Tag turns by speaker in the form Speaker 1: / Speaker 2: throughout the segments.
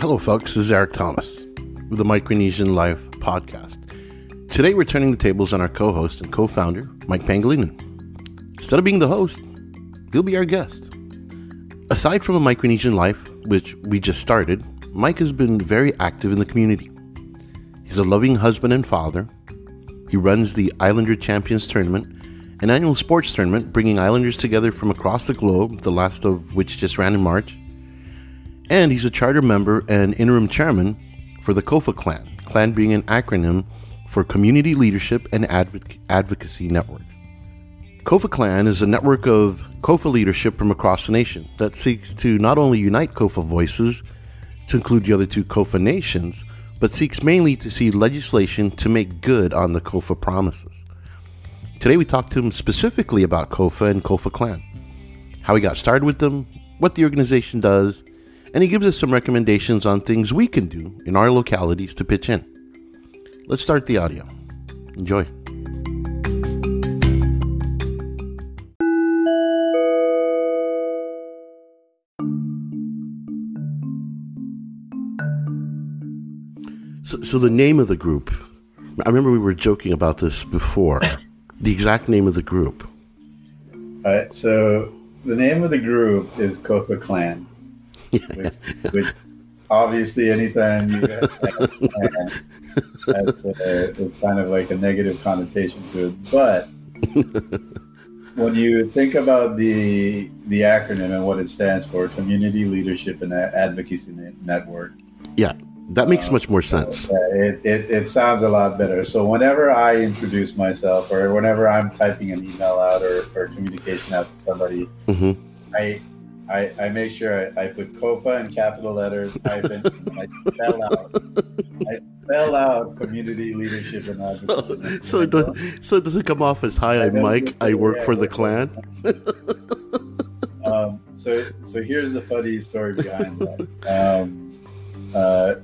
Speaker 1: Hello, folks. This is Eric Thomas with the Micronesian Life podcast. Today, we're turning the tables on our co host and co founder, Mike Pangelinan. Instead of being the host, he'll be our guest. Aside from a Micronesian Life, which we just started, Mike has been very active in the community. He's a loving husband and father. He runs the Islander Champions Tournament, an annual sports tournament bringing Islanders together from across the globe, the last of which just ran in March and he's a charter member and interim chairman for the COFA Clan, clan being an acronym for Community Leadership and Advoc- Advocacy Network. COFA Clan is a network of COFA leadership from across the nation that seeks to not only unite COFA voices to include the other two COFA nations, but seeks mainly to see legislation to make good on the COFA promises. Today we talked to him specifically about COFA and COFA Clan, how he got started with them, what the organization does, and he gives us some recommendations on things we can do in our localities to pitch in. Let's start the audio. Enjoy. So, so the name of the group, I remember we were joking about this before. The exact name of the group.
Speaker 2: All right, so the name of the group is COFA Clan which, which obviously anytime you have plan, that's a, kind of like a negative connotation to it. But when you think about the the acronym and what it stands for, Community Leadership and Advocacy Network.
Speaker 1: Yeah, that makes uh, much more sense.
Speaker 2: it, it, it sounds a lot better. So whenever I introduce myself or whenever I'm typing an email out or, or communication out to somebody, mm-hmm. I I, I make sure I, I put COFA in capital letters, hyphen, I spell out. I spell out community leadership and advocacy.
Speaker 1: So, so, it does, so it doesn't come off as hi, I'm Mike. I work for the clan.
Speaker 2: um, so so here's the funny story behind that. Um, uh,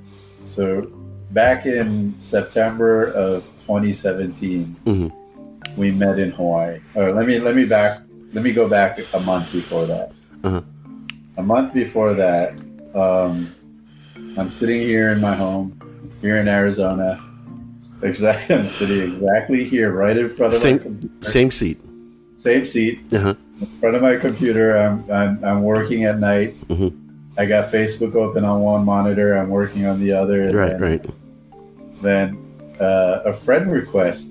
Speaker 2: so back in September of 2017, mm-hmm. we met in Hawaii. Or let me let me back let me go back a month before that. Uh-huh a month before that, um, I'm sitting here in my home here in Arizona. Exactly, I'm sitting exactly here, right in front of
Speaker 1: same,
Speaker 2: my computer.
Speaker 1: Same seat.
Speaker 2: Same seat. Uh-huh. In front of my computer. I'm I'm, I'm working at night. Mm-hmm. I got Facebook open on one monitor. I'm working on the other.
Speaker 1: Right, then, right.
Speaker 2: Then uh, a friend request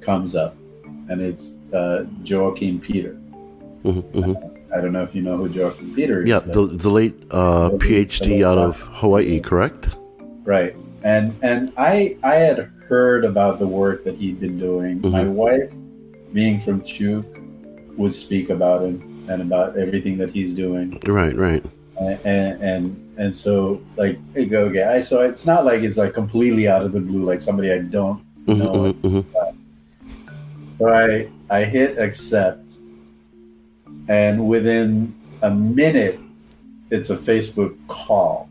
Speaker 2: comes up, and it's uh, Joaquin Peter. Mm-hmm, mm-hmm. I don't know if you know who Joaquin Peter is.
Speaker 1: Yeah, the, the late uh, PhD out of Hawaii, correct?
Speaker 2: Right, and and I I had heard about the work that he'd been doing. Mm-hmm. My wife, being from Chuuk, would speak about him and about everything that he's doing.
Speaker 1: Right, right.
Speaker 2: And and and, and so like go guy. So it's not like it's like completely out of the blue, like somebody I don't mm-hmm, know. Mm-hmm, mm-hmm. So I I hit accept and within a minute, it's a Facebook call.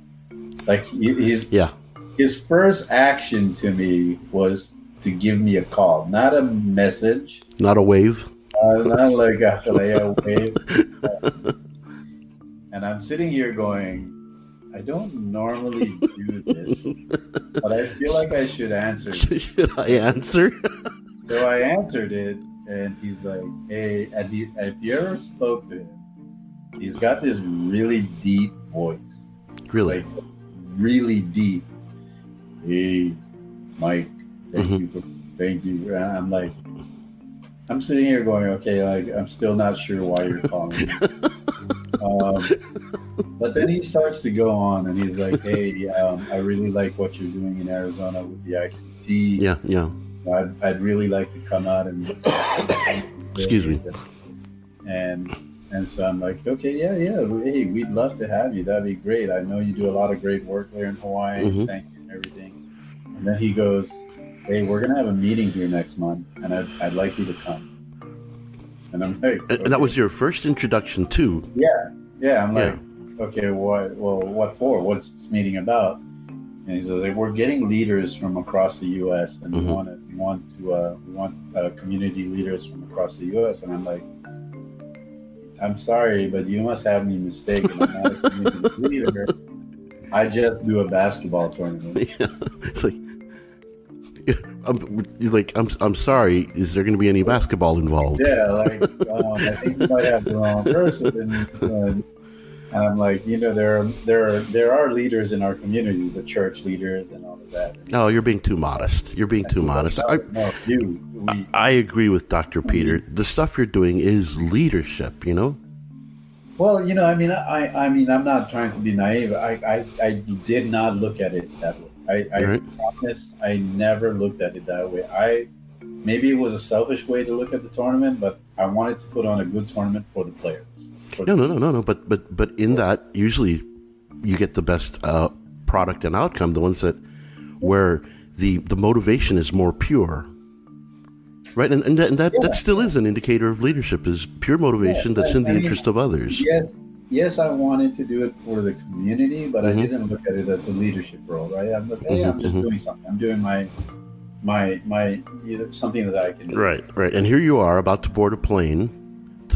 Speaker 2: Like he's
Speaker 1: yeah.
Speaker 2: His first action to me was to give me a call, not a message,
Speaker 1: not a wave,
Speaker 2: uh, not like a, a wave. and I'm sitting here going, I don't normally do this, but I feel like I should answer.
Speaker 1: Should I answer?
Speaker 2: so I answered it, and he's like, "Hey, have you, have you ever spoke to him? He's got this really deep voice,
Speaker 1: really,
Speaker 2: like, really deep. Hey, Mike, thank mm-hmm. you, for, thank you." I'm like, I'm sitting here going, "Okay, like I'm still not sure why you're calling." um, but then he starts to go on, and he's like, "Hey, um, I really like what you're doing in Arizona with the ICT.
Speaker 1: Yeah, yeah."
Speaker 2: I'd, I'd really like to come out and
Speaker 1: excuse me
Speaker 2: and and so I'm like okay yeah yeah hey we'd love to have you that'd be great I know you do a lot of great work there in Hawaii mm-hmm. thank you and everything and then he goes hey we're gonna have a meeting here next month and I'd, I'd like you to come and I'm like
Speaker 1: okay. that was your first introduction too
Speaker 2: yeah yeah I'm like yeah. okay what well what for what's this meeting about and he says, "We're getting leaders from across the U.S. and mm-hmm. we want to, want to, uh, we want uh, community leaders from across the U.S." And I'm like, "I'm sorry, but you must have me mistaken. I'm not a community leader. I just do a basketball tournament.
Speaker 1: Yeah, it's like, I'm like I'm I'm sorry. Is there going to be any basketball involved?
Speaker 2: Yeah, like um, I think you might have the wrong person. And, and I'm like, you know, there are there are there are leaders in our community, the church leaders and all of that.
Speaker 1: No, you're being too modest. You're being too modest. I,
Speaker 2: no, you. We,
Speaker 1: I agree with Dr. Peter. The stuff you're doing is leadership, you know?
Speaker 2: well, you know, I mean, I I mean, I'm not trying to be naive. I I, I did not look at it that way. I, I
Speaker 1: Right.
Speaker 2: promise, I never looked at it that way. I maybe it was a selfish way to look at the tournament, but I wanted to put on a good tournament for the players.
Speaker 1: No, no, no, no, no. But but but in that, usually you get the best uh, product and outcome. The ones that where the the motivation is more pure, right? And and that and that,
Speaker 2: Yeah.
Speaker 1: that still is an indicator of leadership. Is pure motivation
Speaker 2: Yeah,
Speaker 1: that's in the
Speaker 2: I mean,
Speaker 1: interest of others.
Speaker 2: Yes, yes, I wanted to do it for the community, but
Speaker 1: Mhm.
Speaker 2: I didn't look at it as a leadership role, right? I'm like, hey, I'm
Speaker 1: Mhm,
Speaker 2: just
Speaker 1: mhm.
Speaker 2: doing something. I'm doing my, my, my, you know, something that I can do.
Speaker 1: Right, right. And here you are about to board a plane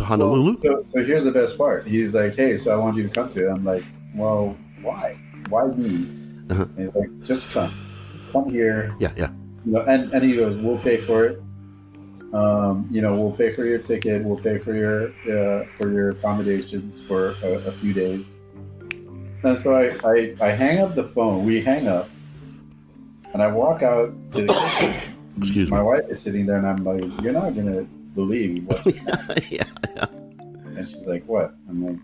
Speaker 1: to Honolulu.
Speaker 2: Well, so, so here's the best part. He's like, hey, so I want you to come to it. I'm like, well, why? Why me?
Speaker 1: Uh-huh.
Speaker 2: And he's like, just come, come here.
Speaker 1: yeah, yeah.
Speaker 2: You know, and, and he goes, we'll pay for it. Um, you know, we'll pay for your ticket. We'll pay for your uh, for your accommodations for a, a few days. And so I, I, I hang up the phone. We hang up, and I walk out to the kitchen.
Speaker 1: Excuse
Speaker 2: My
Speaker 1: me.
Speaker 2: wife is sitting there, and I'm like, "You're not gonna believe what."
Speaker 1: yeah, yeah.
Speaker 2: and she's like, "What?" I'm like,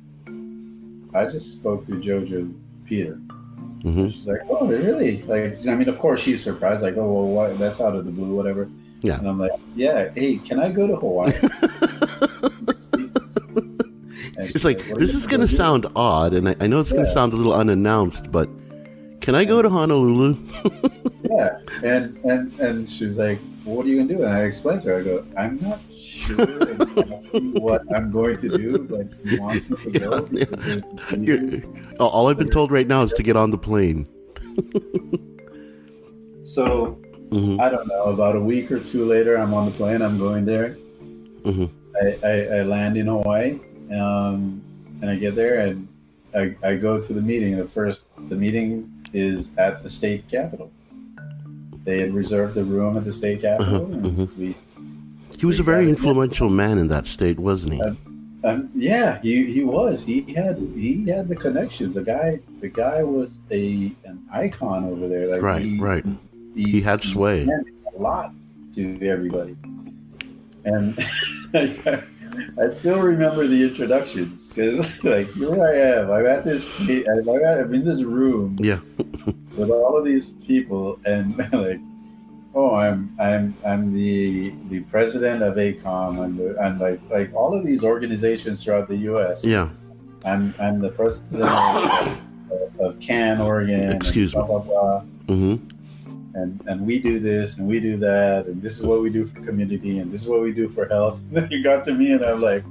Speaker 2: "I just spoke to Jojo Peter."
Speaker 1: hmm
Speaker 2: She's like, "Oh, really?" Like, I mean, of course she's surprised. Like, "Oh, well, what? That's out of the blue, whatever."
Speaker 1: Yeah.
Speaker 2: And I'm like, "Yeah, hey, can I go to Hawaii?"
Speaker 1: It's
Speaker 2: she's
Speaker 1: like this is going to sound odd, and I, I know it's going to sound a little unannounced, but can I go to Honolulu?
Speaker 2: Yeah, and and and she was like, "What are you gonna do?" And I explained to her. I go, "I'm not sure what I'm going to do, but he wants me to go."
Speaker 1: Yeah,
Speaker 2: because there's a
Speaker 1: You're-
Speaker 2: reason."
Speaker 1: all I've been told right now is to get on the plane.
Speaker 2: So
Speaker 1: hmm
Speaker 2: I don't know. About a week or two later, I'm on the plane. I'm going there.
Speaker 1: hmm
Speaker 2: I, I, I land in Hawaii, um, and I get there, and I, I go to the meeting. The first, the meeting is at the state capitol. They had reserved the room at the state capitol,
Speaker 1: Uh-huh,
Speaker 2: and
Speaker 1: mhm.
Speaker 2: we
Speaker 1: He was a very influential man in that state, wasn't he?
Speaker 2: Um, yeah, he, he was. He had he had the connections. The guy the guy was a an icon over there. Like
Speaker 1: Right,
Speaker 2: he,
Speaker 1: right. He had sway.
Speaker 2: meant a lot to everybody. And I still remember the introductions because like here I am. I'm at this I'm at- I'm in this room
Speaker 1: Yeah.
Speaker 2: with all of these people and president of acom and and like like all of these organizations throughout the us
Speaker 1: Yeah.
Speaker 2: i'm i'm the president of, of can oregon
Speaker 1: Excuse me.
Speaker 2: blah blah blah.
Speaker 1: Hmm
Speaker 2: and and we do this and we do that and this is what we do for community and this is what we do for health. And then you got to me and i'm like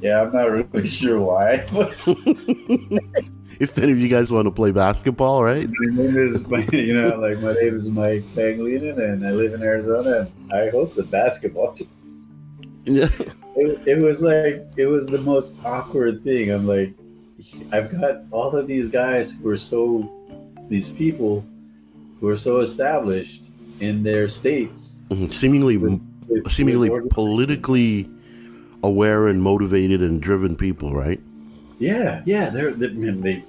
Speaker 2: yeah i'm not really sure why
Speaker 1: if any of you guys want to play basketball, right?
Speaker 2: My name is, my, you know, like my name is Mike Pangelinan, and I live in Arizona, and I host a basketball team.
Speaker 1: Yeah.
Speaker 2: It, it was like it was the most awkward thing. I'm like, I've got all of these guys who are so, these people, who are so established in their states,
Speaker 1: Mhm. Seemingly,
Speaker 2: with-
Speaker 1: seemingly
Speaker 2: with
Speaker 1: politically aware and motivated and driven people, right?
Speaker 2: Yeah, yeah, they're they, they.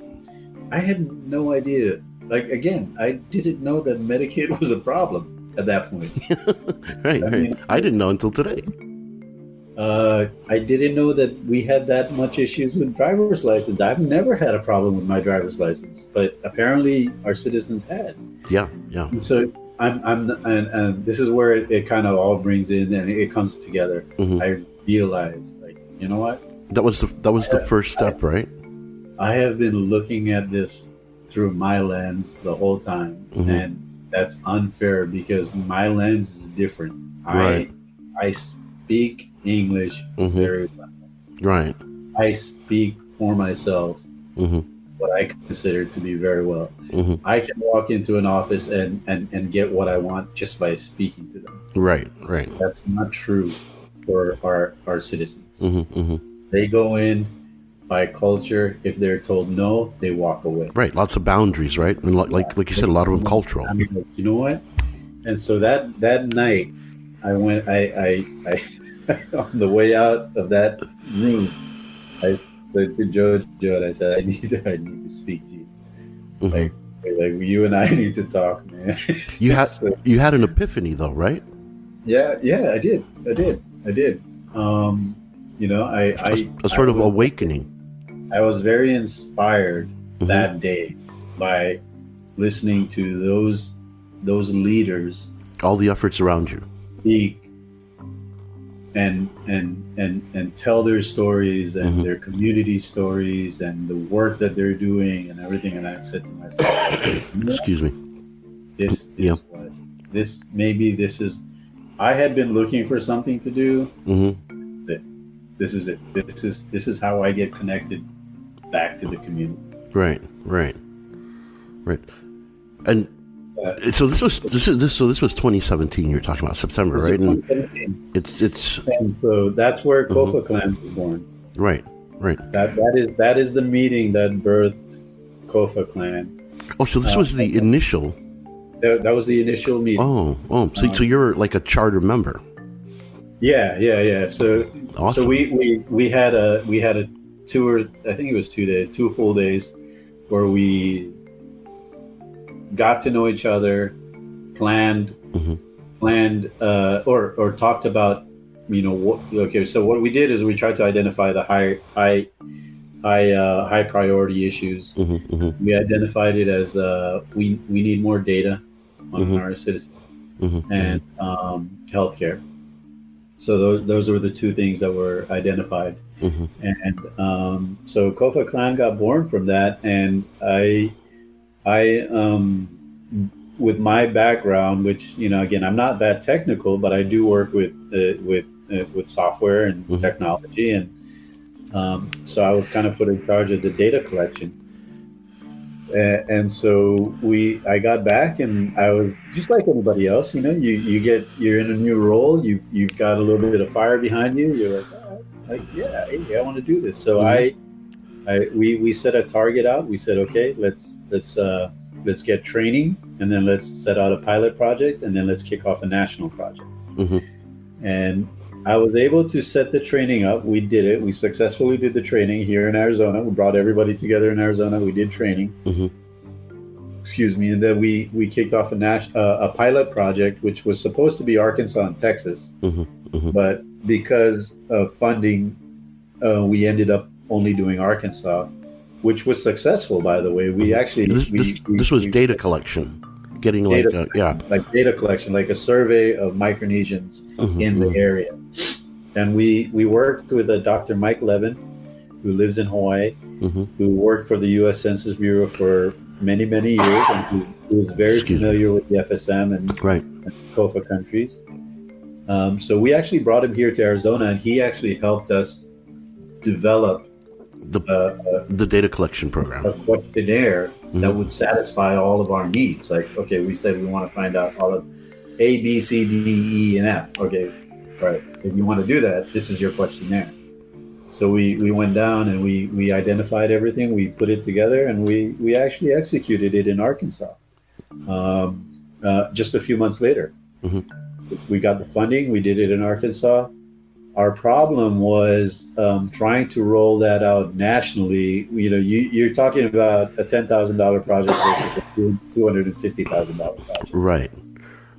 Speaker 2: I had no idea. Like again, I didn't know that Medicaid was a problem at that point.
Speaker 1: Right.
Speaker 2: I
Speaker 1: right.
Speaker 2: mean-
Speaker 1: I didn't know until today.
Speaker 2: Uh, I didn't know that we had that much issues with driver's license. I've never had a problem with my driver's license, but apparently our citizens had.
Speaker 1: Yeah. Yeah.
Speaker 2: And so I'm, I'm, and, and this is where it, it kind of all brings in and it comes together.
Speaker 1: Mhm.
Speaker 2: I realized, like, you know what?
Speaker 1: That was the that was the first step, right?
Speaker 2: I have been looking at this through my lens the whole time,
Speaker 1: Mhm.
Speaker 2: and that's unfair because my lens is different.
Speaker 1: Right.
Speaker 2: I, I speak English
Speaker 1: Mhm.
Speaker 2: very well.
Speaker 1: Right.
Speaker 2: I speak for myself
Speaker 1: hmm
Speaker 2: what I consider to be very well.
Speaker 1: hmm
Speaker 2: I can walk into an office and, and, and get what I want just by speaking to them.
Speaker 1: Right. Right.
Speaker 2: That's not true for our, our citizens.
Speaker 1: hmm hmm
Speaker 2: They go in by culture, if they're told no, they walk away.
Speaker 1: Right. Lots of boundaries, right? And like like, like you said, a lot of them cultural.
Speaker 2: I mean, you know what? And so that that night, I went. I I, I on the way out of that room, I said to Joe, Joe, I said, I need to, I need to speak to you.
Speaker 1: Mhm.
Speaker 2: Like like you and I need to talk, man.
Speaker 1: You had
Speaker 2: So-
Speaker 1: you had an epiphany though, right?
Speaker 2: yeah, yeah, I did, I did, I did. Um, you know, I I
Speaker 1: A, a sort
Speaker 2: I
Speaker 1: of awakening.
Speaker 2: I was very inspired
Speaker 1: Mhm.
Speaker 2: that day by listening to those those leaders
Speaker 1: All the efforts around you.
Speaker 2: speak and and and and tell their stories and
Speaker 1: Mhm.
Speaker 2: their community stories and the work that they're doing and everything. And I said to myself, "You
Speaker 1: Excuse me.
Speaker 2: this is
Speaker 1: Yeah.
Speaker 2: what this maybe this is. I had been looking for something to do.
Speaker 1: hmm
Speaker 2: This is it. This is this is how I get connected back to the community.
Speaker 1: Right. Right. Right. And
Speaker 2: Uh,
Speaker 1: so this was this is this so this was 2017. You're talking about September, right? And it's it's
Speaker 2: And so that's where
Speaker 1: Mm-hmm.
Speaker 2: COFA Clan was born.
Speaker 1: right. Right.
Speaker 2: That that is that is the meeting that birthed COFA Clan.
Speaker 1: Oh, so this
Speaker 2: Uh,
Speaker 1: was the initial.
Speaker 2: That, that was the initial meeting.
Speaker 1: Oh, oh. So, so you're like a charter member.
Speaker 2: Yeah, yeah, yeah. So
Speaker 1: Awesome.
Speaker 2: so we, we we had a we had a tour. I think it was two days, two full days, where we got to know each other, planned
Speaker 1: Mhm.
Speaker 2: planned uh, or or talked about you know what okay so what we did is we tried to identify the high high high uh, high priority issues
Speaker 1: hmm hmm
Speaker 2: we identified it as uh, we we need more data on
Speaker 1: Mhm.
Speaker 2: our citizens
Speaker 1: hmm
Speaker 2: and um, healthcare. So those those were the two things that were identified,
Speaker 1: hmm
Speaker 2: and um, so COFA Clan got born from that, and I I um, with my background, which you know again I'm not that technical, but I do work with uh, with uh, with software and
Speaker 1: Mhm.
Speaker 2: technology, and um, so I was kind of put in charge of the data collection. And so we i got back and i was just like anybody else you know you you get you're in a new role you you've got a little bit of fire behind you you're like, "Oh, like yeah hey, i want to do this so i i we we set a target out we said okay let's let's uh let's get training and then let's set out a pilot project and then let's kick off a national project
Speaker 1: hmm
Speaker 2: and I was able to set the training up. We did it. We successfully did the training here in Arizona. We brought everybody together in Arizona. We did training.
Speaker 1: Mhm.
Speaker 2: Excuse me, and then we we kicked off a nas- uh, a pilot project, which was supposed to be Arkansas and Texas,
Speaker 1: Mhm. Mhm.
Speaker 2: but because of funding, uh, we ended up only doing Arkansas, which was successful. By the way, we actually
Speaker 1: This,
Speaker 2: we,
Speaker 1: this,
Speaker 2: we-
Speaker 1: this was
Speaker 2: we-
Speaker 1: data collection, getting like
Speaker 2: Data
Speaker 1: uh, yeah.
Speaker 2: like data collection, like a survey of Micronesians
Speaker 1: Mhm,
Speaker 2: in the
Speaker 1: mhm.
Speaker 2: area. And we we worked with a Dr. Mike Levin, who lives in Hawaii,
Speaker 1: Mhm.
Speaker 2: who worked for the U.S. Census Bureau for many many years, and who, who was very
Speaker 1: Excuse me.
Speaker 2: familiar with the FSM and,
Speaker 1: Right.
Speaker 2: and COFA countries. Um, so we actually brought him here to Arizona, and he actually helped us develop
Speaker 1: The
Speaker 2: a,
Speaker 1: the data collection program.
Speaker 2: a questionnaire that
Speaker 1: Mhm.
Speaker 2: would satisfy all of our needs. Like, okay, we said we want to find out all of A, B, C, D, E, and F. Okay, right. If you want to do that, this is your questionnaire. So we, we went down and we, we identified everything, we put it together, and we, we actually executed it in Arkansas um, uh, just a few months later.
Speaker 1: Mhm.
Speaker 2: We got the funding, we did it in Arkansas. Our problem was um, trying to roll that out nationally. You know, you, you're talking about a ten thousand dollar project versus a two hundred and fifty thousand dollar project.
Speaker 1: Right.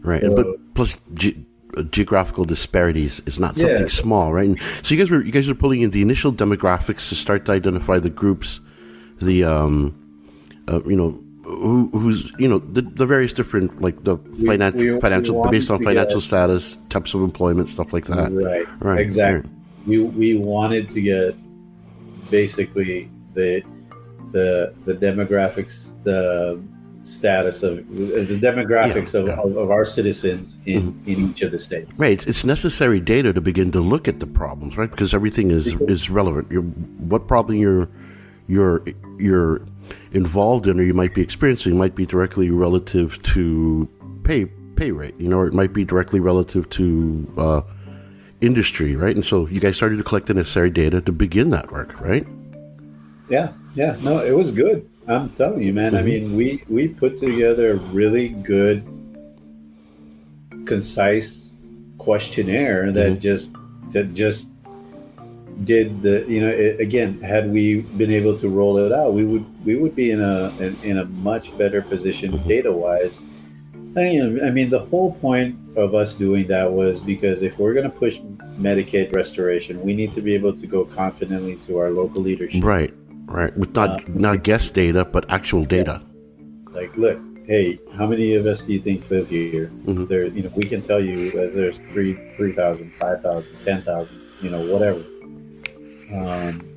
Speaker 1: Right.
Speaker 2: So-
Speaker 1: but plus ge- uh, geographical disparities is not something
Speaker 2: Yeah.
Speaker 1: small, right? And so you guys were you guys were pulling in the initial demographics to start to identify the groups, the um, uh, you know. Who, who's you know the, the various different like the
Speaker 2: We-
Speaker 1: finan-
Speaker 2: we- we
Speaker 1: financial
Speaker 2: wanted
Speaker 1: based on financial
Speaker 2: get-
Speaker 1: status types of employment stuff like that
Speaker 2: Right.
Speaker 1: right
Speaker 2: Exactly. We we wanted to get basically the the the demographics, the status of the demographics
Speaker 1: Yeah,
Speaker 2: of,
Speaker 1: yeah. Mm-hmm.
Speaker 2: Of, of our citizens in, in each of the states.
Speaker 1: Right, it's, it's necessary data to begin to look at the problems, right? Because everything is is relevant. You're, what problem you're you're you're involved in, or you might be experiencing, might be directly relative to pay pay rate. You know, or it might be directly relative to uh, industry, right? And so you guys started to collect the necessary data to begin that work, right?
Speaker 2: Yeah, yeah. No, it was good. I'm telling you, man. Mm-hmm. I mean, we we put together a really good, concise questionnaire that mm-hmm. just that just did the you know it, again had we been able to roll it out we would we would be in a in, in a much better position data wise I, mean the whole point of us doing that was because if we're going to push medicaid restoration we need to be able to go confidently to our local leadership.
Speaker 1: Right right. With not uh, not guess data but actual data.
Speaker 2: Yeah. like look hey how many of us do you think live here? Mm-hmm. there you know we can tell you that there's three three thousand five thousand ten thousand you know whatever um,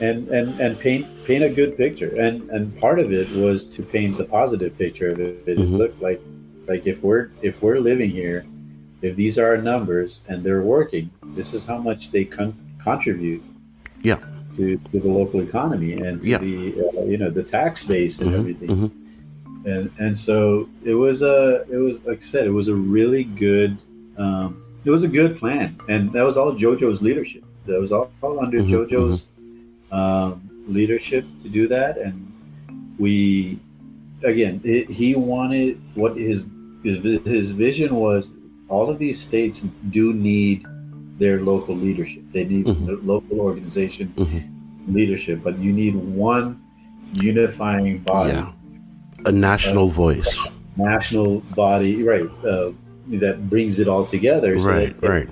Speaker 2: and and and paint paint a good picture. And and part of it was to paint the positive picture of it. It mm-hmm. looked like like if we're if we're living here, if these are our numbers and they're working, this is how much they con- contribute.
Speaker 1: Yeah.
Speaker 2: To, to the local economy and to yeah. the uh, you know the tax base and mm-hmm. everything. Mm-hmm. And and so it was a it was like I said it was a really good um, it was a good plan and that was all JoJo's leadership that was all, all under mm-hmm, JoJo's mm-hmm. um, leadership to do that, and we again it, he wanted what his, his his vision was. All of these states do need their local leadership. They need mm-hmm. local organization mm-hmm. leadership, but you need one unifying body, yeah.
Speaker 1: a national uh, voice,
Speaker 2: national body, right? Uh, that brings it all together.
Speaker 1: So right, right.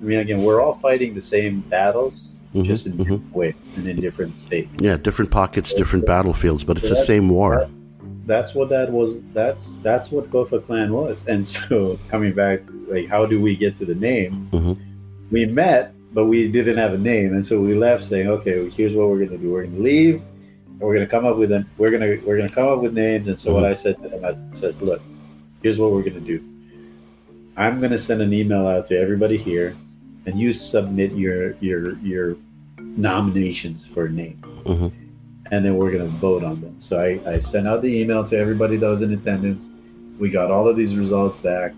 Speaker 2: I mean, again, we're all fighting the same battles, mm-hmm, just in mm-hmm. different ways and in different states.
Speaker 1: Yeah, different pockets, different battlefields, but it's so the same war.
Speaker 2: That, that's what that was. That's that's what COFA Clan was. And so, coming back, like, how do we get to the name? Mm-hmm. We met, but we didn't have a name, and so we left saying, okay, here's what we're going to do. We're going to leave. And we're going to come up with a, we're going to we're going to come up with names. And so what mm-hmm. I said to them, I said, look, here's what we're going to do. I'm going to send an email out to everybody here and you submit your your your nominations for a name. Mm-hmm. And then we're going to vote on them. So I, I sent out the email to everybody that was in attendance. We got all of these results back.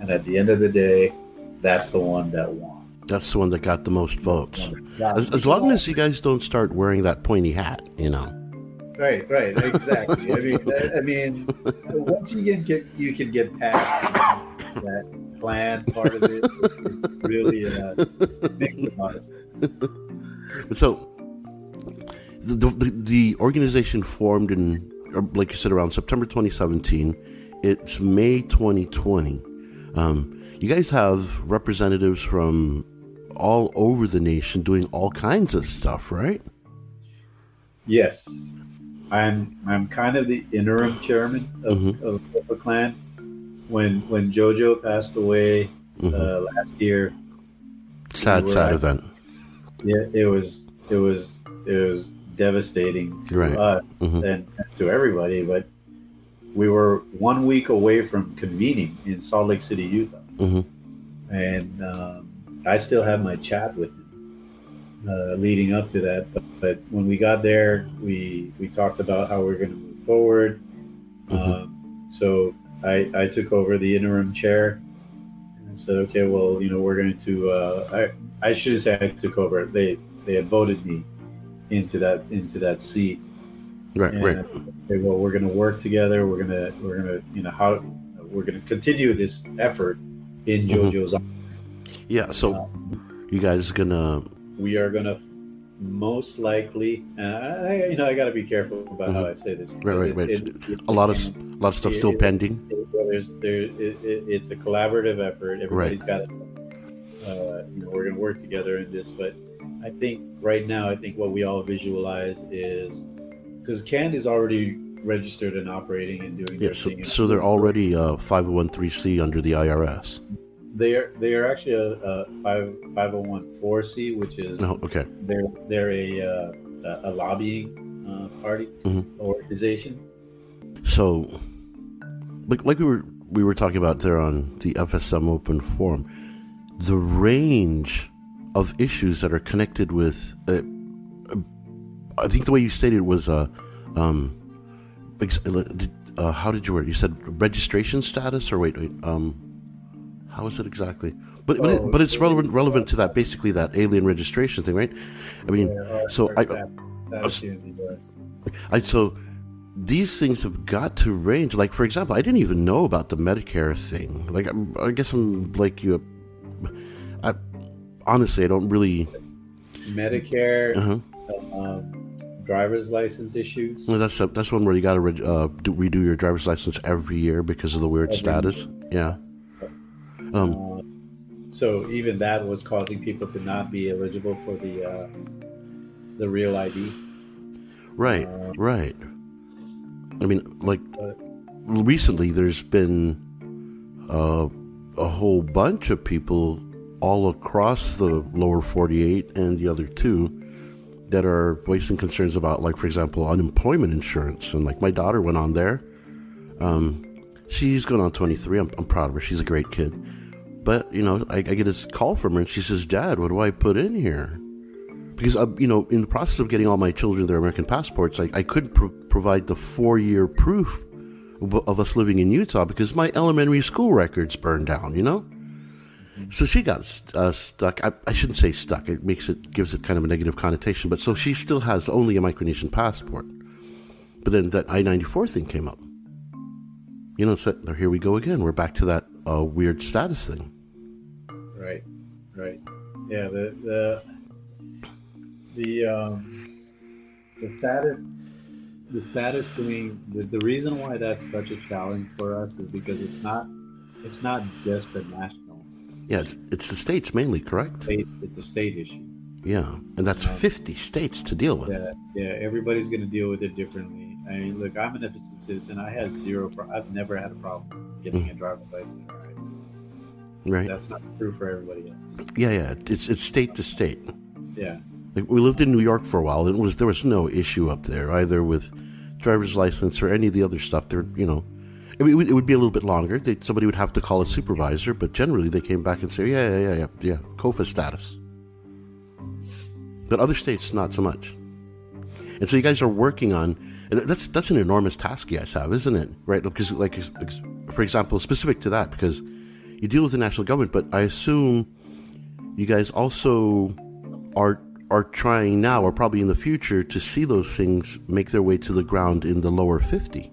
Speaker 2: And at the end of the day, that's the one that won.
Speaker 1: That's the one that got the most votes. As, as long as you guys don't start wearing that pointy hat, you know.
Speaker 2: Right, right, exactly. I mean, I mean, once you can get, you can get past that plan part of it really uh, makes a lot of.
Speaker 1: So, the, the, the organization formed in, like you said, around September 2017. It's May 2020. Um, you guys have representatives from all over the nation doing all kinds of stuff, right?
Speaker 2: Yes, I'm. I'm kind of the interim chairman of, mm-hmm. of, of the clan when when JoJo passed away mm-hmm. uh, last year.
Speaker 1: Sad, sad event.
Speaker 2: Yeah, it was. It was. It was devastating to
Speaker 1: right.
Speaker 2: us mm-hmm. and to everybody. But we were one week away from convening in Salt Lake City, Utah, mm-hmm. and um, I still have my chat with him. Uh, leading up to that, but, but, when we got there, we we talked about how we are going to move forward. Mm-hmm. Um, so I, I took over the interim chair and said, okay, well, you know, we're going to, uh, I, I shouldn't say I took over. They, they had voted me into that, into that seat.
Speaker 1: Right, and right.
Speaker 2: Okay, well, we're going to work together. We're going to, we're going to, you know, how we're going to continue this effort in mm-hmm. JoJo's.
Speaker 1: Mm-hmm. Yeah. So uh, you guys going to,
Speaker 2: we are going to most likely, uh, I, you know, I got to be careful about mm-hmm. how I say this.
Speaker 1: Right, right, right. It, it, it, a lot of a lot of stuff still pending.
Speaker 2: There's, there, it's a collaborative effort. Everybody's right. got it. Uh, you know, we're going to work together in this, but I think right now, I think what we all visualize is because CAN is already registered and operating and doing.
Speaker 1: Yeah, so, so they're already uh, 501c under the IRS.
Speaker 2: They are they are actually a, a five five hundred oh one four C, which is
Speaker 1: oh, okay.
Speaker 2: They're they're a uh, a lobbying uh, party mm-hmm. organization.
Speaker 1: So, like like we were we were talking about there on the FSM Open Forum, the range of issues that are connected with. Uh, I think the way you stated was uh, um, uh, how did you word? You said registration status, or wait, wait, um, how is it exactly? But but, oh, it, but it's relevant relevant to that basically that alien registration thing, right? I mean, so I
Speaker 2: Status here in the
Speaker 1: I so these things have got to range. Like for example, I didn't even know about the Medicare thing. Like I'm, I guess I'm like you. I honestly I don't really.
Speaker 2: Medicare,
Speaker 1: Uh-huh.
Speaker 2: um, driver's license issues.
Speaker 1: Well, that's that's one where you got to re- uh, do, redo your driver's license every year because of the weird
Speaker 2: Every
Speaker 1: status. Yeah. Um.
Speaker 2: Uh, so even that was causing people to not be eligible for the uh, the real ID.
Speaker 1: Right.
Speaker 2: Uh,
Speaker 1: Right. I mean, like recently, there's been uh, a whole bunch of people all across the lower 48 and the other two that are voicing concerns about, like, for example, unemployment insurance. And, like, my daughter went on there. Um, she's going on 23. I'm, I'm proud of her. She's a great kid. But, you know, I, I get this call from her and she says, Dad, what do I put in here? Because, uh, you know, in the process of getting all my children their American passports, I, I could pro- provide the four year proof of, us living in Utah because my elementary school records burned down, you know? So she got uh, stuck. I, I shouldn't say stuck. It makes it gives it kind of a negative connotation. But so she still has only a Micronesian passport. But then that I ninety four thing came up. You know, so here we go again. We're back to that uh, weird status thing.
Speaker 2: Right, right. Yeah, the the um, the status the status thing. The, the reason why that's such a challenge for us is because it's not it's not just a national
Speaker 1: Yeah, it's, it's the states mainly, correct?
Speaker 2: state. It's a state issue.
Speaker 1: Yeah, and that's fifty states to deal with.
Speaker 2: Yeah, yeah. Everybody's going to deal with it differently. I mean, look, I'm an FSM citizen. I had zero. Pro- I've never had a problem getting a driver's license. Right?
Speaker 1: Right?
Speaker 2: That's not true for everybody else.
Speaker 1: Yeah, yeah. It's it's state to state.
Speaker 2: Yeah,
Speaker 1: Like we lived in New York for a while, and it was there was no issue up there either with driver's license or any of the other stuff. There, you know, I mean, it would, be a little bit longer. They, somebody would have to call a supervisor, but generally they came back and say, yeah, yeah, yeah, yeah, yeah, COFA status. But other states, not so much. And so you guys are working on. That's that's an enormous task you guys have, isn't it? Right? Because, like, for example, specific to that, because you deal with the national government, but I assume you guys also are are trying now, or probably in the future, to see those things make their way to the ground in the lower fifty.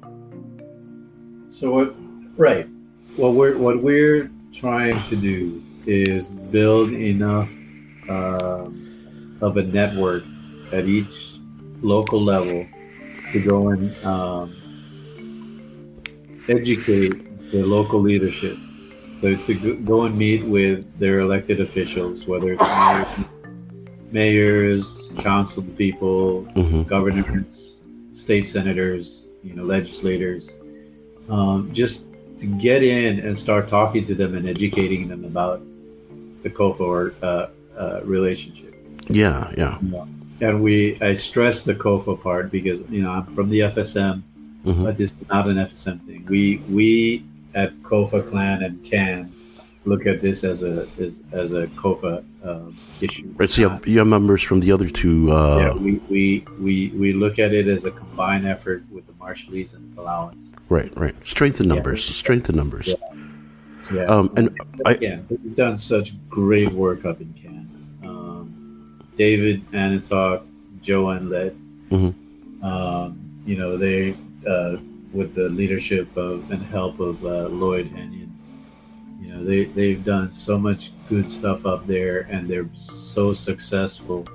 Speaker 2: So what? Right. What we're what we're trying to do is build enough um, of a network at each local level to go and um, educate the local leadership. So to go and meet with their elected officials, whether it's mayors, council people,
Speaker 1: Mhm.
Speaker 2: governors, state senators, you know, legislators, um, just to get in and start talking to them and educating them about the COFA uh, uh, relationship.
Speaker 1: Yeah, yeah,
Speaker 2: And we, I stress the COFA part because you know I'm from the FSM,
Speaker 1: Mhm.
Speaker 2: but this is not an FSM thing. We we at COFA Clan and CAN look at this as a as, as a COFA um, issue.
Speaker 1: right. So you have, you have members from the other two.
Speaker 2: yeah,
Speaker 1: Uh,
Speaker 2: we, we, we, we look at it as a combined effort with the Marshallese and the Palauans.
Speaker 1: Right, right. Strength in
Speaker 2: Yeah.
Speaker 1: numbers. Strength in numbers.
Speaker 2: Yeah. Yeah.
Speaker 1: Um, and I,
Speaker 2: Again, we've done such great work up in Canada. Um, David Anitok, Joanne Lett,
Speaker 1: Mhm.
Speaker 2: um, you know, they, uh, with the leadership of and help of uh, Lloyd Hennion, you know, they, they've done so much good stuff up there and they're so successful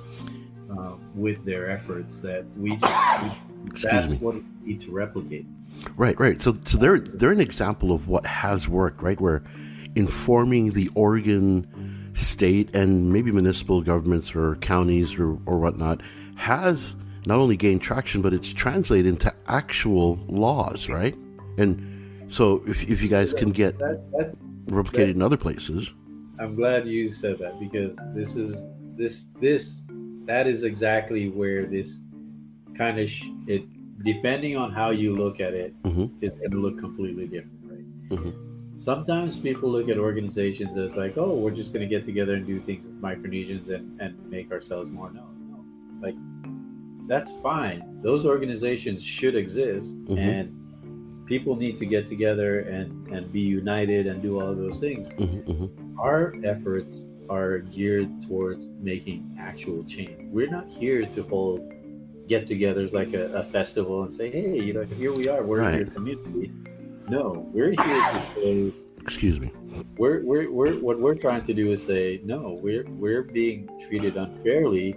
Speaker 2: uh, with their efforts that we just, we, that's
Speaker 1: me.
Speaker 2: what we need to replicate.
Speaker 1: Right, right. So, so they're they're an example of what has worked, right? Where informing the Oregon state and maybe municipal governments or counties or, or whatnot has not only gained traction, but it's translated into actual laws, right? And so, if, if you guys can get
Speaker 2: That, that,
Speaker 1: replicated in other places,
Speaker 2: I'm glad you said that because this is this this that is exactly where this kind of sh- it depending on how you look at it,
Speaker 1: Mhm.
Speaker 2: it's going to look completely different, right?
Speaker 1: Mhm.
Speaker 2: Sometimes people look at organizations as like, oh, we're just going to get together and do things as Micronesians and and make ourselves more known. No, like that's fine. Those organizations should exist,
Speaker 1: Mhm.
Speaker 2: and people need to get together and and be united and do all of those things
Speaker 1: hmm hmm
Speaker 2: our efforts are geared towards making actual change. We're not here to hold get-togethers like a, a, festival and say, "Hey, you know, here we are. We're right. in your community." No, we're here to say.
Speaker 1: Excuse me.
Speaker 2: We're, we're, we're what we're trying to do is say no. We're we're being treated unfairly,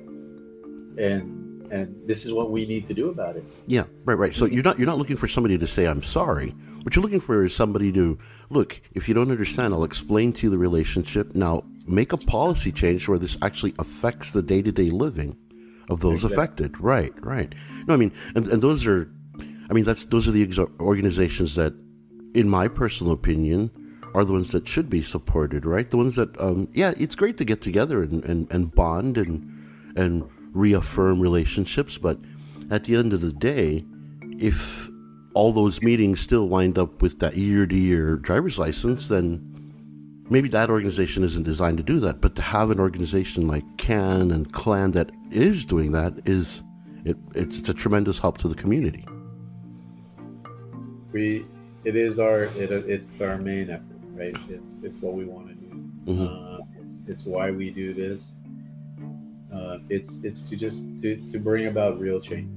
Speaker 2: and and this is what we need to do about it.
Speaker 1: Yeah, right, right. So you're not you're not looking for somebody to say I'm sorry. What you're looking for is somebody to look. If you don't understand, I'll explain to you the relationship. Now make a policy change where this actually affects the day to day living of those exactly. affected. Right, right. No, I mean, and, and those are, I mean, that's those are the organizations that, in my personal opinion, are the ones that should be supported. Right, the ones that, um, yeah, it's great to get together and, and, and bond and and reaffirm relationships, but at the end of the day, if all those meetings still wind up with that year to year driver's license, then maybe that organization isn't designed to do that, but to have an organization like CAN and CLAN that is doing that is it, it's, it's a tremendous help to the community.
Speaker 2: We it is our it, it's our main effort, right? It's it's what we want to do. Mm-hmm. Uh, it's, it's why we do this. Uh, it's it's to just to, to bring about real change.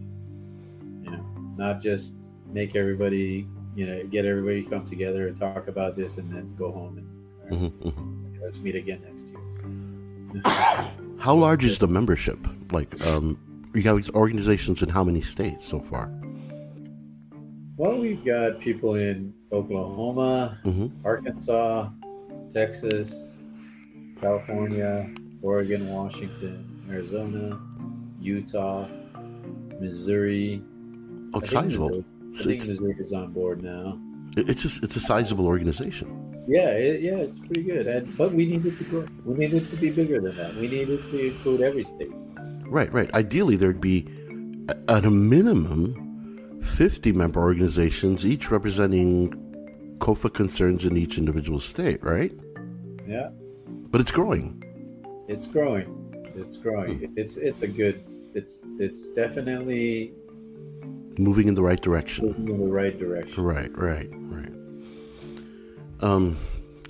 Speaker 2: You know, not just make everybody you know get everybody come together and talk about this and then go home and Mm-hmm, mm-hmm. Let's meet again next year.
Speaker 1: how large is the membership? Like, um, you got organizations in how many states so far?
Speaker 2: Well, we've got people in Oklahoma, mm-hmm. Arkansas, Texas, California, Oregon, Washington, Arizona, Utah, Missouri.
Speaker 1: Oh, it's sizable.
Speaker 2: Missouri, I think Missouri is on board now.
Speaker 1: It's a, it's a sizable organization.
Speaker 2: Yeah, it, yeah, it's pretty good. And, but we needed to grow. We needed to be bigger than that. We needed to include every state.
Speaker 1: Right, right. Ideally, there'd be at a minimum 50 member organizations, each representing COFA concerns in each individual state, right?
Speaker 2: Yeah.
Speaker 1: But it's growing.
Speaker 2: It's growing. It's growing. Mm. It's it's a good. It's it's definitely
Speaker 1: moving in the right direction.
Speaker 2: Moving in the right direction.
Speaker 1: Right, right, right. Um,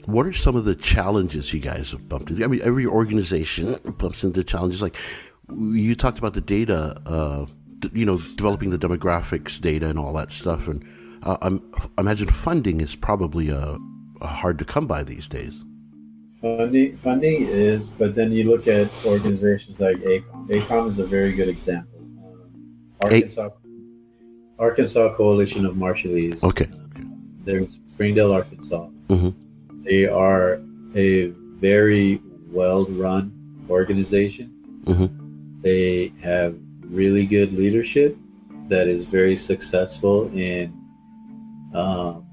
Speaker 1: what are some of the challenges you guys have bumped into? I mean, every organization bumps into challenges. Like you talked about the data, uh, you know, developing the demographics data and all that stuff. And uh, I'm, I imagine funding is probably uh, hard to come by these days.
Speaker 2: Funding, funding is, but then you look at organizations like ACOM. ACOM is a very good example. Uh, Arkansas, A- Arkansas Coalition of Marshallese.
Speaker 1: Okay.
Speaker 2: They're in Springdale, Arkansas. Mm-hmm. They are a very well run organization. Mm-hmm. They have really good leadership that is very successful in um,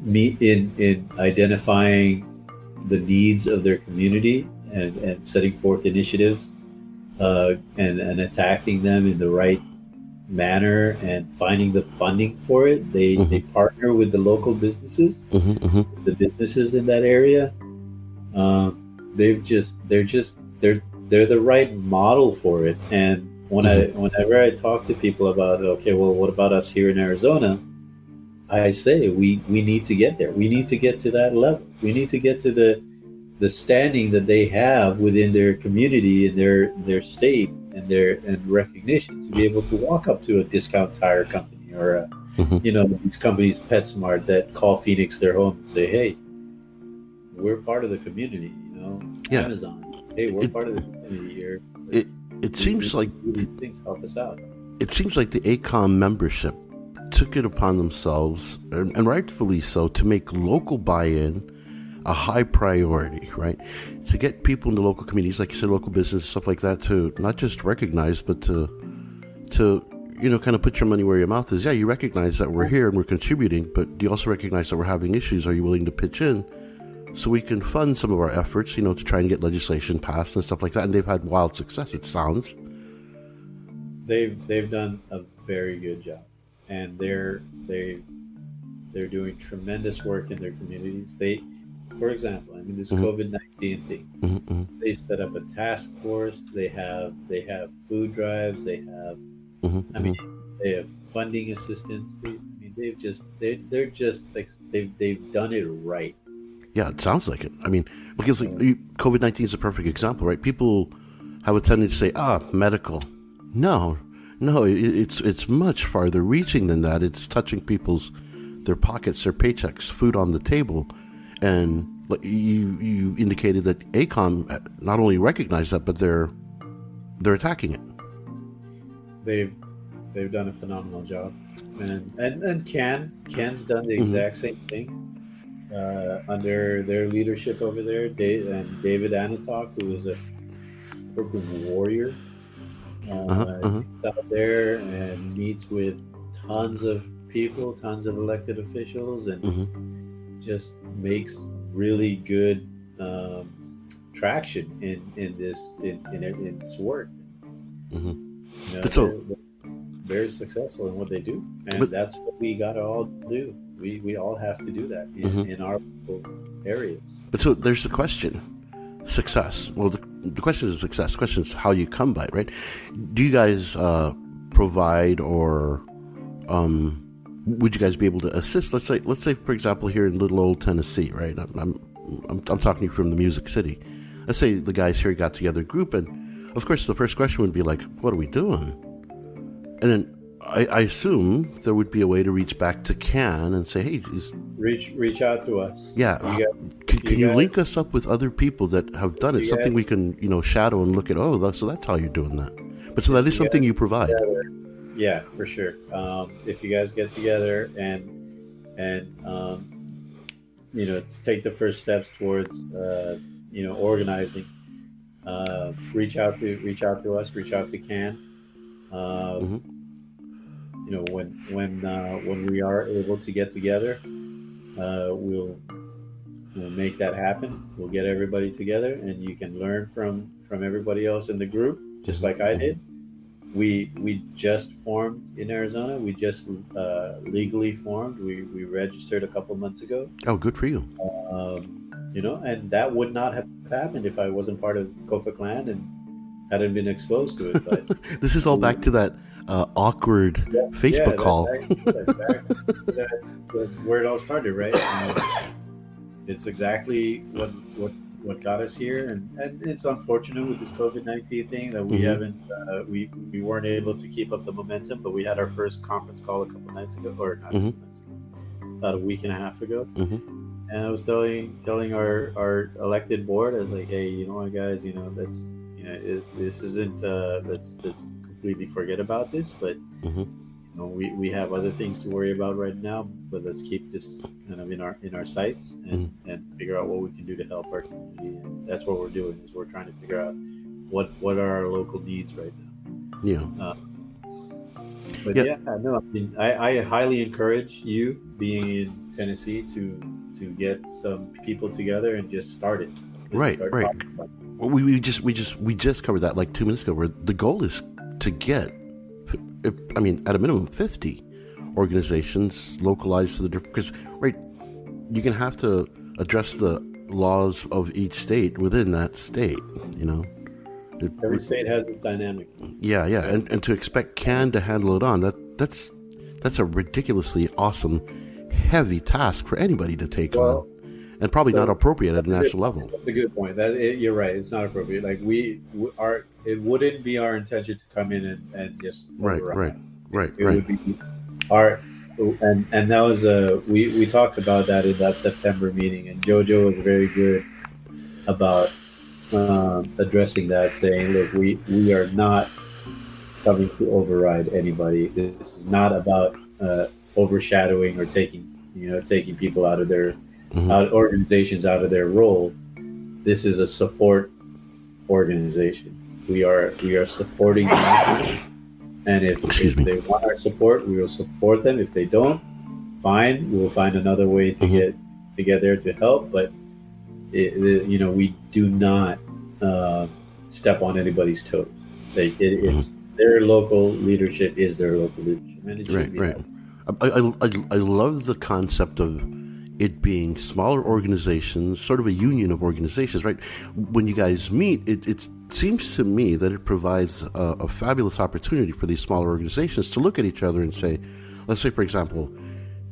Speaker 2: meet in in identifying the needs of their community and, and setting forth initiatives uh, and, and attacking them in the right manner and finding the funding for it. They mm-hmm. they partner with the local businesses, mm-hmm, mm-hmm. the businesses in that area. Um, they've just they're just they're they're the right model for it. And when I mm-hmm. whenever I talk to people about okay, well, what about us here in Arizona? I say we we need to get there. We need to get to that level. We need to get to the the standing that they have within their community and their their state and their and recognition to be able to walk up to a discount tire company or a, mm-hmm. you know these companies PetSmart that call Phoenix their home and say, hey, we're part of the community. You know, yeah. Amazon, hey, we're it, part of the community here.
Speaker 1: It it seems like
Speaker 2: these things help us out.
Speaker 1: It seems like the ACOM membership took it upon themselves, and, rightfully so, to make local buy-in a high priority, right? To get people in the local communities, like you said, local business, stuff like that, to not just recognize, but to to you know, kind of put your money where your mouth is. Yeah, you recognize that we're here and we're contributing, but do you also recognize that we're having issues? Are you willing to pitch in so we can fund some of our efforts, you know, to try and get legislation passed and stuff like that? And they've had wild success. It sounds.
Speaker 2: They've they've done a very good job, and they're they they're doing tremendous work in their communities. They for example, I mean this mm-hmm. COVID nineteen thing. Mm-hmm, mm-hmm. They set up a task force. They have they have food drives. They have, mm-hmm. I mean, mm-hmm. they have funding assistance. They, I mean, they've just they they're just like they've they've done it right.
Speaker 1: Yeah, it sounds like it. I mean, because like, COVID nineteen is a perfect example, right? People have a tendency to say, "Ah, medical," No, no, it, it's it's much farther reaching than that. It's touching people's their pockets, their paychecks, food on the table, and you you indicated that ACOM not only recognized that, but they're they're attacking it.
Speaker 2: They've they've done a phenomenal job, and and and Can Can's done the mm-hmm. exact mm-hmm. same thing uh, under their leadership over there. Dave, and David Anatok, who is a Brooklyn Warrior, uh, uh-huh, uh-huh. out there and meets with tons of people, tons of elected officials, and mm-hmm. just makes really good um, traction in in this in in, in this work. Mm-hmm. You know, so, they're, very successful in what they do, and but, that's what we got to all do. We we all have to do that in, mm-hmm. in our areas.
Speaker 1: But so there's the question: success. Well, the, the question is success. The question is how you come by it, right? Do you guys uh, provide or um, would you guys be able to assist? Let's say, let's say, for example, here in little old Tennessee, right? I'm, I'm, I'm, I'm talking from the Music City. Let's say the guys here got together group, and of course, the first question would be like, "What are we doing?" And then I, I assume there would be a way to reach back to Can and say, "Hey, is,
Speaker 2: reach reach out to us."
Speaker 1: Yeah, you got, can, can you, you link us up with other people that have done it? Something we can you know shadow and look at. Oh, so that's how you're doing that. But so that is something you provide. Together
Speaker 2: yeah, for sure. Um, if you guys get together and and um, you know take the first steps towards uh, you know organizing, uh, reach out to reach out to us, reach out to Can. Uh, mm-hmm. You know when when uh, when we are able to get together, uh, we'll we'll make that happen. We'll get everybody together, and you can learn from from everybody else in the group, just like I did we we just formed in Arizona. We just uh, legally formed. We, we registered a couple months ago.
Speaker 1: Oh, good for you.
Speaker 2: Um, you know, and that would not have happened if I wasn't part of COFA CLAN and hadn't been exposed to it. But
Speaker 1: this is all back to that uh, awkward yeah, Facebook yeah, call.
Speaker 2: that's, where it all started, right? it's exactly what what what got us here, and, and it's unfortunate with this COVID nineteen thing that we mm-hmm. haven't uh, we we weren't able to keep up the momentum. But we had our first conference call a couple nights ago, or not mm-hmm. ago, about a week and a half ago. Mm-hmm. And I was telling telling our our elected board, I was like, hey, you know what, guys, you know, let's you know, it, this isn't uh, let's let's completely forget about this, but mm-hmm you know, we, we have other things to worry about right now, but let's keep this kind of in our in our sights and, mm-hmm. and figure out what we can do to help our community. And that's what we're doing is we're trying to figure out what what are our local needs right now.
Speaker 1: Yeah. Uh,
Speaker 2: but yeah. yeah, no, I mean, I, I highly encourage you being in Tennessee to to get some people together and just start it. Just
Speaker 1: right, start right. Well, we, we just we just we just covered that like two minutes ago. Where the goal is to get I mean, at a minimum, 50 organizations localized to the different, because right, you're gonna have to address the laws of each state within that state. You know,
Speaker 2: every state has its dynamic.
Speaker 1: Yeah, yeah, and and to expect Can to handle it on that that's that's a ridiculously awesome, heavy task for anybody to take well, on. And probably so not appropriate at a national level.
Speaker 2: That's a good point. That it, you're right. It's not appropriate. Like we, are it wouldn't be our intention to come in and, and just
Speaker 1: right, right, right,
Speaker 2: it
Speaker 1: right.
Speaker 2: would be our and and that was a we we talked about that in that September meeting, and JoJo was very good about um, addressing that, saying, "Look, we we are not coming to override anybody. This is not about uh, overshadowing or taking you know taking people out of their mm-hmm. out, organizations out of their role. This is a support organization." we are we are supporting them. And if, if they want our support, we will support them. If they don't, fine, we will find another way to mm-hmm. get to get there to help. But it, it, you know, we do not uh, step on anybody's toes. They, it, it's mm-hmm. their local leadership is their local leadership.
Speaker 1: right, right. I, I, I, I love the concept of it being smaller organizations, sort of a union of organizations, right? When you guys meet, it, it seems to me that it provides a, a, fabulous opportunity for these smaller organizations to look at each other and say, let's say, for example,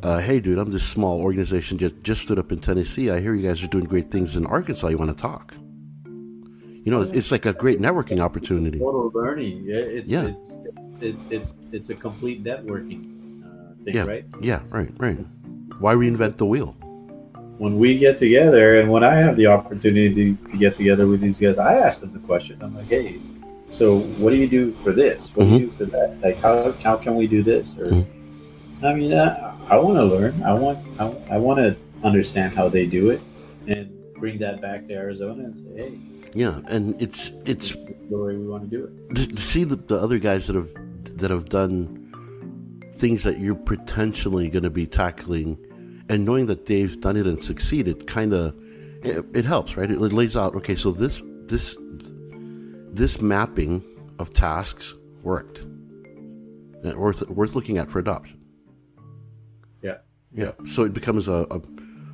Speaker 1: uh, hey, dude, I'm this small organization just, just stood up in Tennessee. I hear you guys are doing great things in Arkansas. You want to talk? You know, it's like a great networking opportunity.
Speaker 2: Total learning. Yeah, it's,
Speaker 1: Yeah.
Speaker 2: It's, it's it's it's a complete networking uh, thing,
Speaker 1: Yeah.
Speaker 2: right?
Speaker 1: Yeah, right, right. Why reinvent the wheel?
Speaker 2: When we get together, and when I have the opportunity to get together with these guys, I ask them the question. I'm like, hey, so what do you do for this? What do you mm-hmm. do for that? Like, how how can we do this? Or, mm-hmm. I mean, I, I want to learn. I want I, I want to understand how they do it, and bring that back to Arizona and say, hey,
Speaker 1: Yeah, and it's it's
Speaker 2: the way we want to do it.
Speaker 1: to, to see the, the other guys that have that have done things that you're potentially going to be tackling, and knowing that Dave's done it and succeeded, kind of it, it helps, right? It, lays out okay, so this this this mapping of tasks worked, and worth worth looking at for adoption.
Speaker 2: Yeah.
Speaker 1: Yeah, so it becomes a a,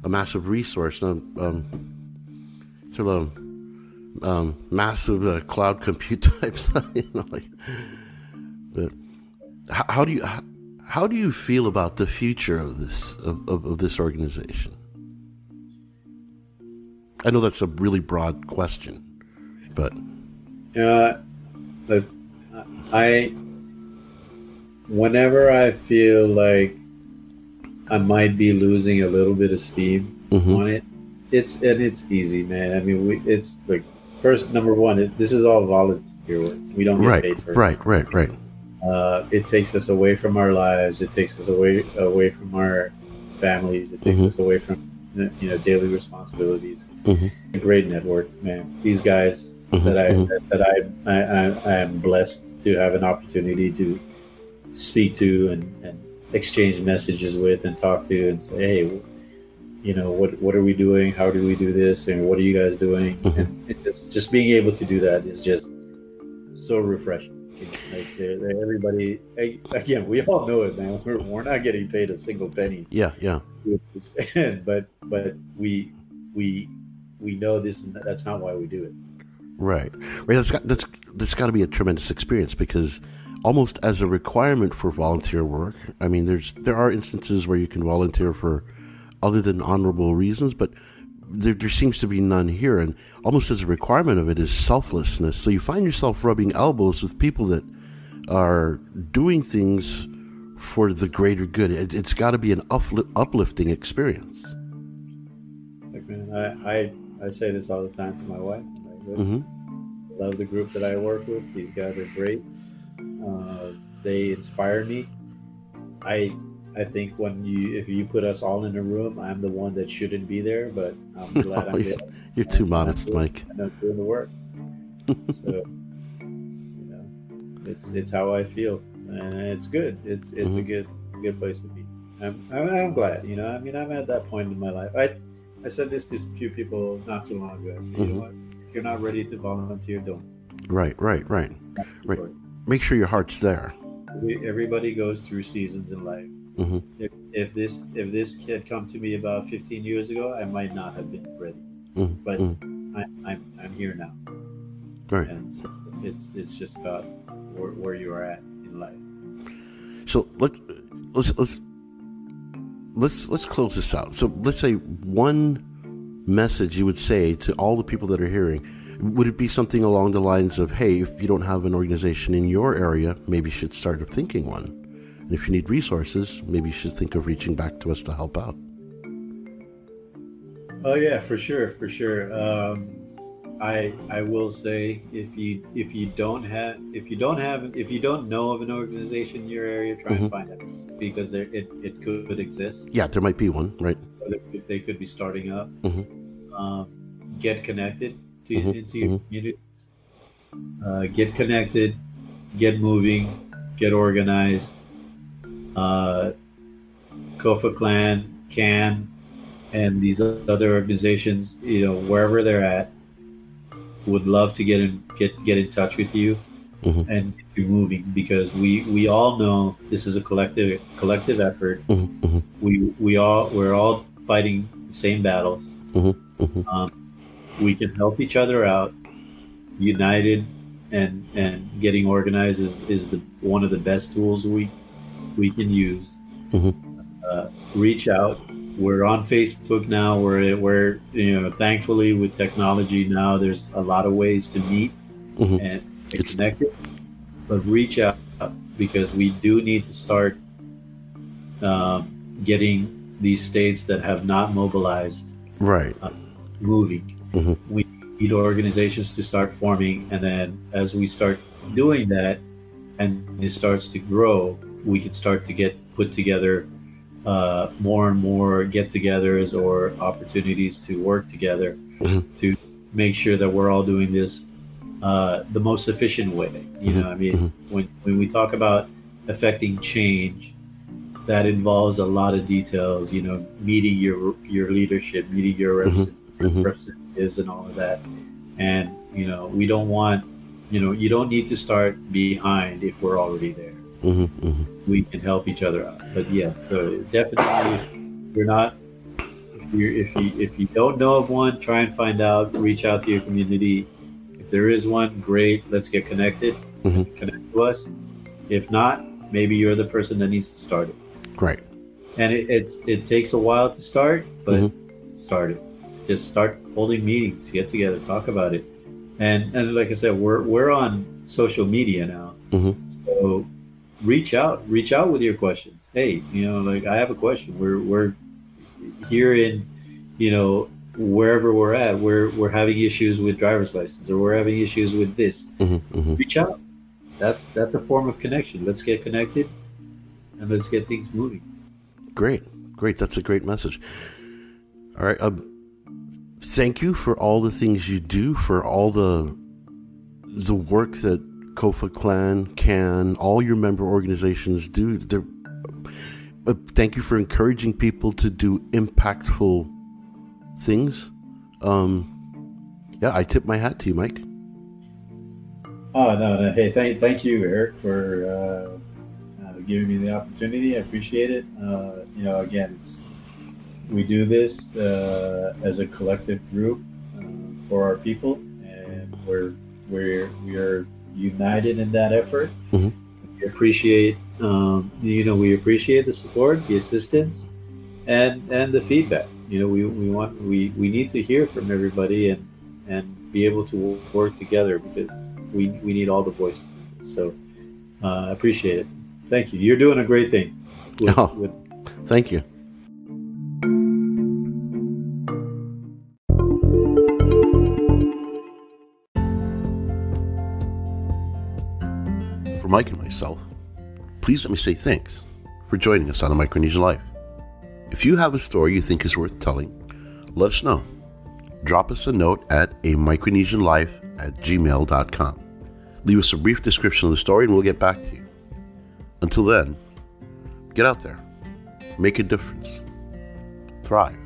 Speaker 1: a massive resource, um, um, sort of um, massive uh, cloud compute type stuff. You know, like, but how, how do you how, how do you feel about the future of this of, of, of this organization? I know that's a really broad question, but
Speaker 2: Uh, but I, whenever I feel like I might be losing a little bit of steam
Speaker 1: Mhm.
Speaker 2: on it, it's and it's easy, man. I mean, we it's like first number one, it, this is all volunteer work. We don't get
Speaker 1: right,
Speaker 2: paid for it.
Speaker 1: right, right, right.
Speaker 2: Uh, it takes us away from our lives. It takes us away away from our families. It takes
Speaker 1: Mhm.
Speaker 2: us away from you know daily responsibilities.
Speaker 1: Mhm.
Speaker 2: A great network, man. These guys
Speaker 1: Mhm,
Speaker 2: that I
Speaker 1: mhm.
Speaker 2: that I, I I I am blessed to have an opportunity to speak to and, and exchange messages with and talk to and say, hey, you know, what what are we doing? How do we do this? And what are you guys doing?
Speaker 1: Mhm.
Speaker 2: And it just just being able to do that is just so refreshing. Like they're, they're everybody, again, we all know it, man. We're, we're not getting paid a single penny
Speaker 1: Yeah, yeah,
Speaker 2: but but we we we know this. is- That's not why we do it.
Speaker 1: right, right. That's got that's that's got to be a tremendous experience because almost as a requirement for volunteer work. I mean, there's there are instances where you can volunteer for other than honorable reasons, but there, there seems to be none here. And almost as a requirement of it is selflessness. So you find yourself rubbing elbows with people that are doing things for the greater good. It, it's got to be an upli- uplifting experience.
Speaker 2: I, I I say this all the time to my wife. Like,
Speaker 1: hmm
Speaker 2: love the group that I work with. These guys are great. Uh, they inspire me. I I think when you if you put us all in a room, I'm the one that shouldn't be there, but I'm glad I'm there.
Speaker 1: You're too modest, Mike.
Speaker 2: and I'm doing the work. so you know, it's it's how I feel, and it's good. It's it's a
Speaker 1: Mhm.
Speaker 2: good good place to be. I'm, I'm I'm glad. You know, I mean, I'm at that point in my life. I I said this to a few people not too long ago. I said, you
Speaker 1: Mhm.
Speaker 2: know what? If you're not ready to volunteer, don't.
Speaker 1: Right, right, right. Right. Make sure your heart's there.
Speaker 2: Everybody goes through seasons in life.
Speaker 1: Hmm
Speaker 2: If, if this if this kid come to me about 15 years ago, I might not have been ready,
Speaker 1: hmm
Speaker 2: but
Speaker 1: Mhm.
Speaker 2: I, I'm I'm here now.
Speaker 1: Right.
Speaker 2: and so it's it's just about where, where you are at in life.
Speaker 1: So let let's let's let's let's close this out. So let's say one message you would say to all the people that are hearing. Would it be something along the lines of, "Hey, if you don't have an organization in your area, maybe you should start thinking one, and if you need resources, maybe you should think of reaching back to us to help out."
Speaker 2: Oh yeah, for sure, for sure. Um, I I will say if you if you don't have if you don't have if you don't know of an organization in your area, try
Speaker 1: Mhm.
Speaker 2: and find it because there, it it could exist.
Speaker 1: Yeah, there might be one, right?
Speaker 2: They could- they could be starting up.
Speaker 1: Mhm.
Speaker 2: Um, get connected to
Speaker 1: Mhm,
Speaker 2: into your
Speaker 1: mhm.
Speaker 2: communities. Uh, get connected, get moving, get organized. Uh, COFA CLAN, CAN, and these other organizations, you know, wherever they're at, would love to get in get get in touch with you
Speaker 1: Mhm.
Speaker 2: and get you moving because we we all know this is a collective collective effort.
Speaker 1: hmm hmm
Speaker 2: We we all we're all fighting the same battles.
Speaker 1: hmm hmm
Speaker 2: Um, we can help each other out, united, and and getting organized is, is the one of the best tools we we can use.
Speaker 1: Mhm.
Speaker 2: Uh, reach out, we're on Facebook now. We're we're you know thankfully with technology now, there's a lot of ways to meet mm-hmm. and it's, connected. But reach out because we do need to start um, getting these states that have not mobilized
Speaker 1: right
Speaker 2: uh, moving. Mm-hmm. We need organizations to start forming, and then as we start doing that, and it starts to grow, we could start to get put together uh, more and more get-togethers or opportunities to work together mm-hmm. to make sure that we're all doing this uh, the most efficient way. You mm-hmm. know, I mean, mm-hmm. when when we talk about affecting change, that involves a lot of details. You know, meeting your your leadership, meeting your mm-hmm. mm-hmm. representatives, and all of that. And you know, we don't want you know you don't need to start behind if we're already there. Mm-hmm, mm-hmm. We can help each other out. But yeah, so definitely, if you're not if you if you if you don't know of one, try and find out. Reach out to your community. If there is one, great. Let's get connected. Mm-hmm. Connect to us. If not, maybe you're the person that needs to start it.
Speaker 1: Right.
Speaker 2: And it it's, it takes a while to start, but mm-hmm. start it. Just start holding meetings, get together, talk about it. And and like I said, we're we're on social media now. Mm-hmm. So reach out, reach out with your questions. Hey, you know, like I have a question. We're we're here in, you know, wherever we're at, we're we're having issues with driver's license or we're having issues with this. Mm-hmm, mm-hmm. Reach out. That's that's a form of connection. Let's get connected and let's get things moving.
Speaker 1: Great, great. That's a great message. All right. Um, thank you for all the things you do, for all the the work that COFA CLAN can, all your member organizations do. Uh, thank you for encouraging people to do impactful things. Um, yeah, I tip my hat to you, Mike.
Speaker 2: Oh no, no. Hey, thank thank you, Eric, for uh, uh, giving me the opportunity. I appreciate it. Uh, you know, again, we do this uh, as a collective group uh, for our people, and we're we're we are united in that effort. Mm-hmm. We appreciate, um, you know, we appreciate the support, the assistance, and and the feedback. You know, we, we want we, we need to hear from everybody and and be able to work together because we we need all the voices. So uh, I uh, appreciate it. Thank you. You're doing a great thing.
Speaker 1: With, oh, with, thank you. Mike and myself, please let me say thanks for joining us on a Micronesian Life. If you have a story you think is worth telling, let us know. Drop us a note at a Micronesian Life at gmail.com. Leave us a brief description of the story and we'll get back to you. Until then, get out there, make a difference, thrive.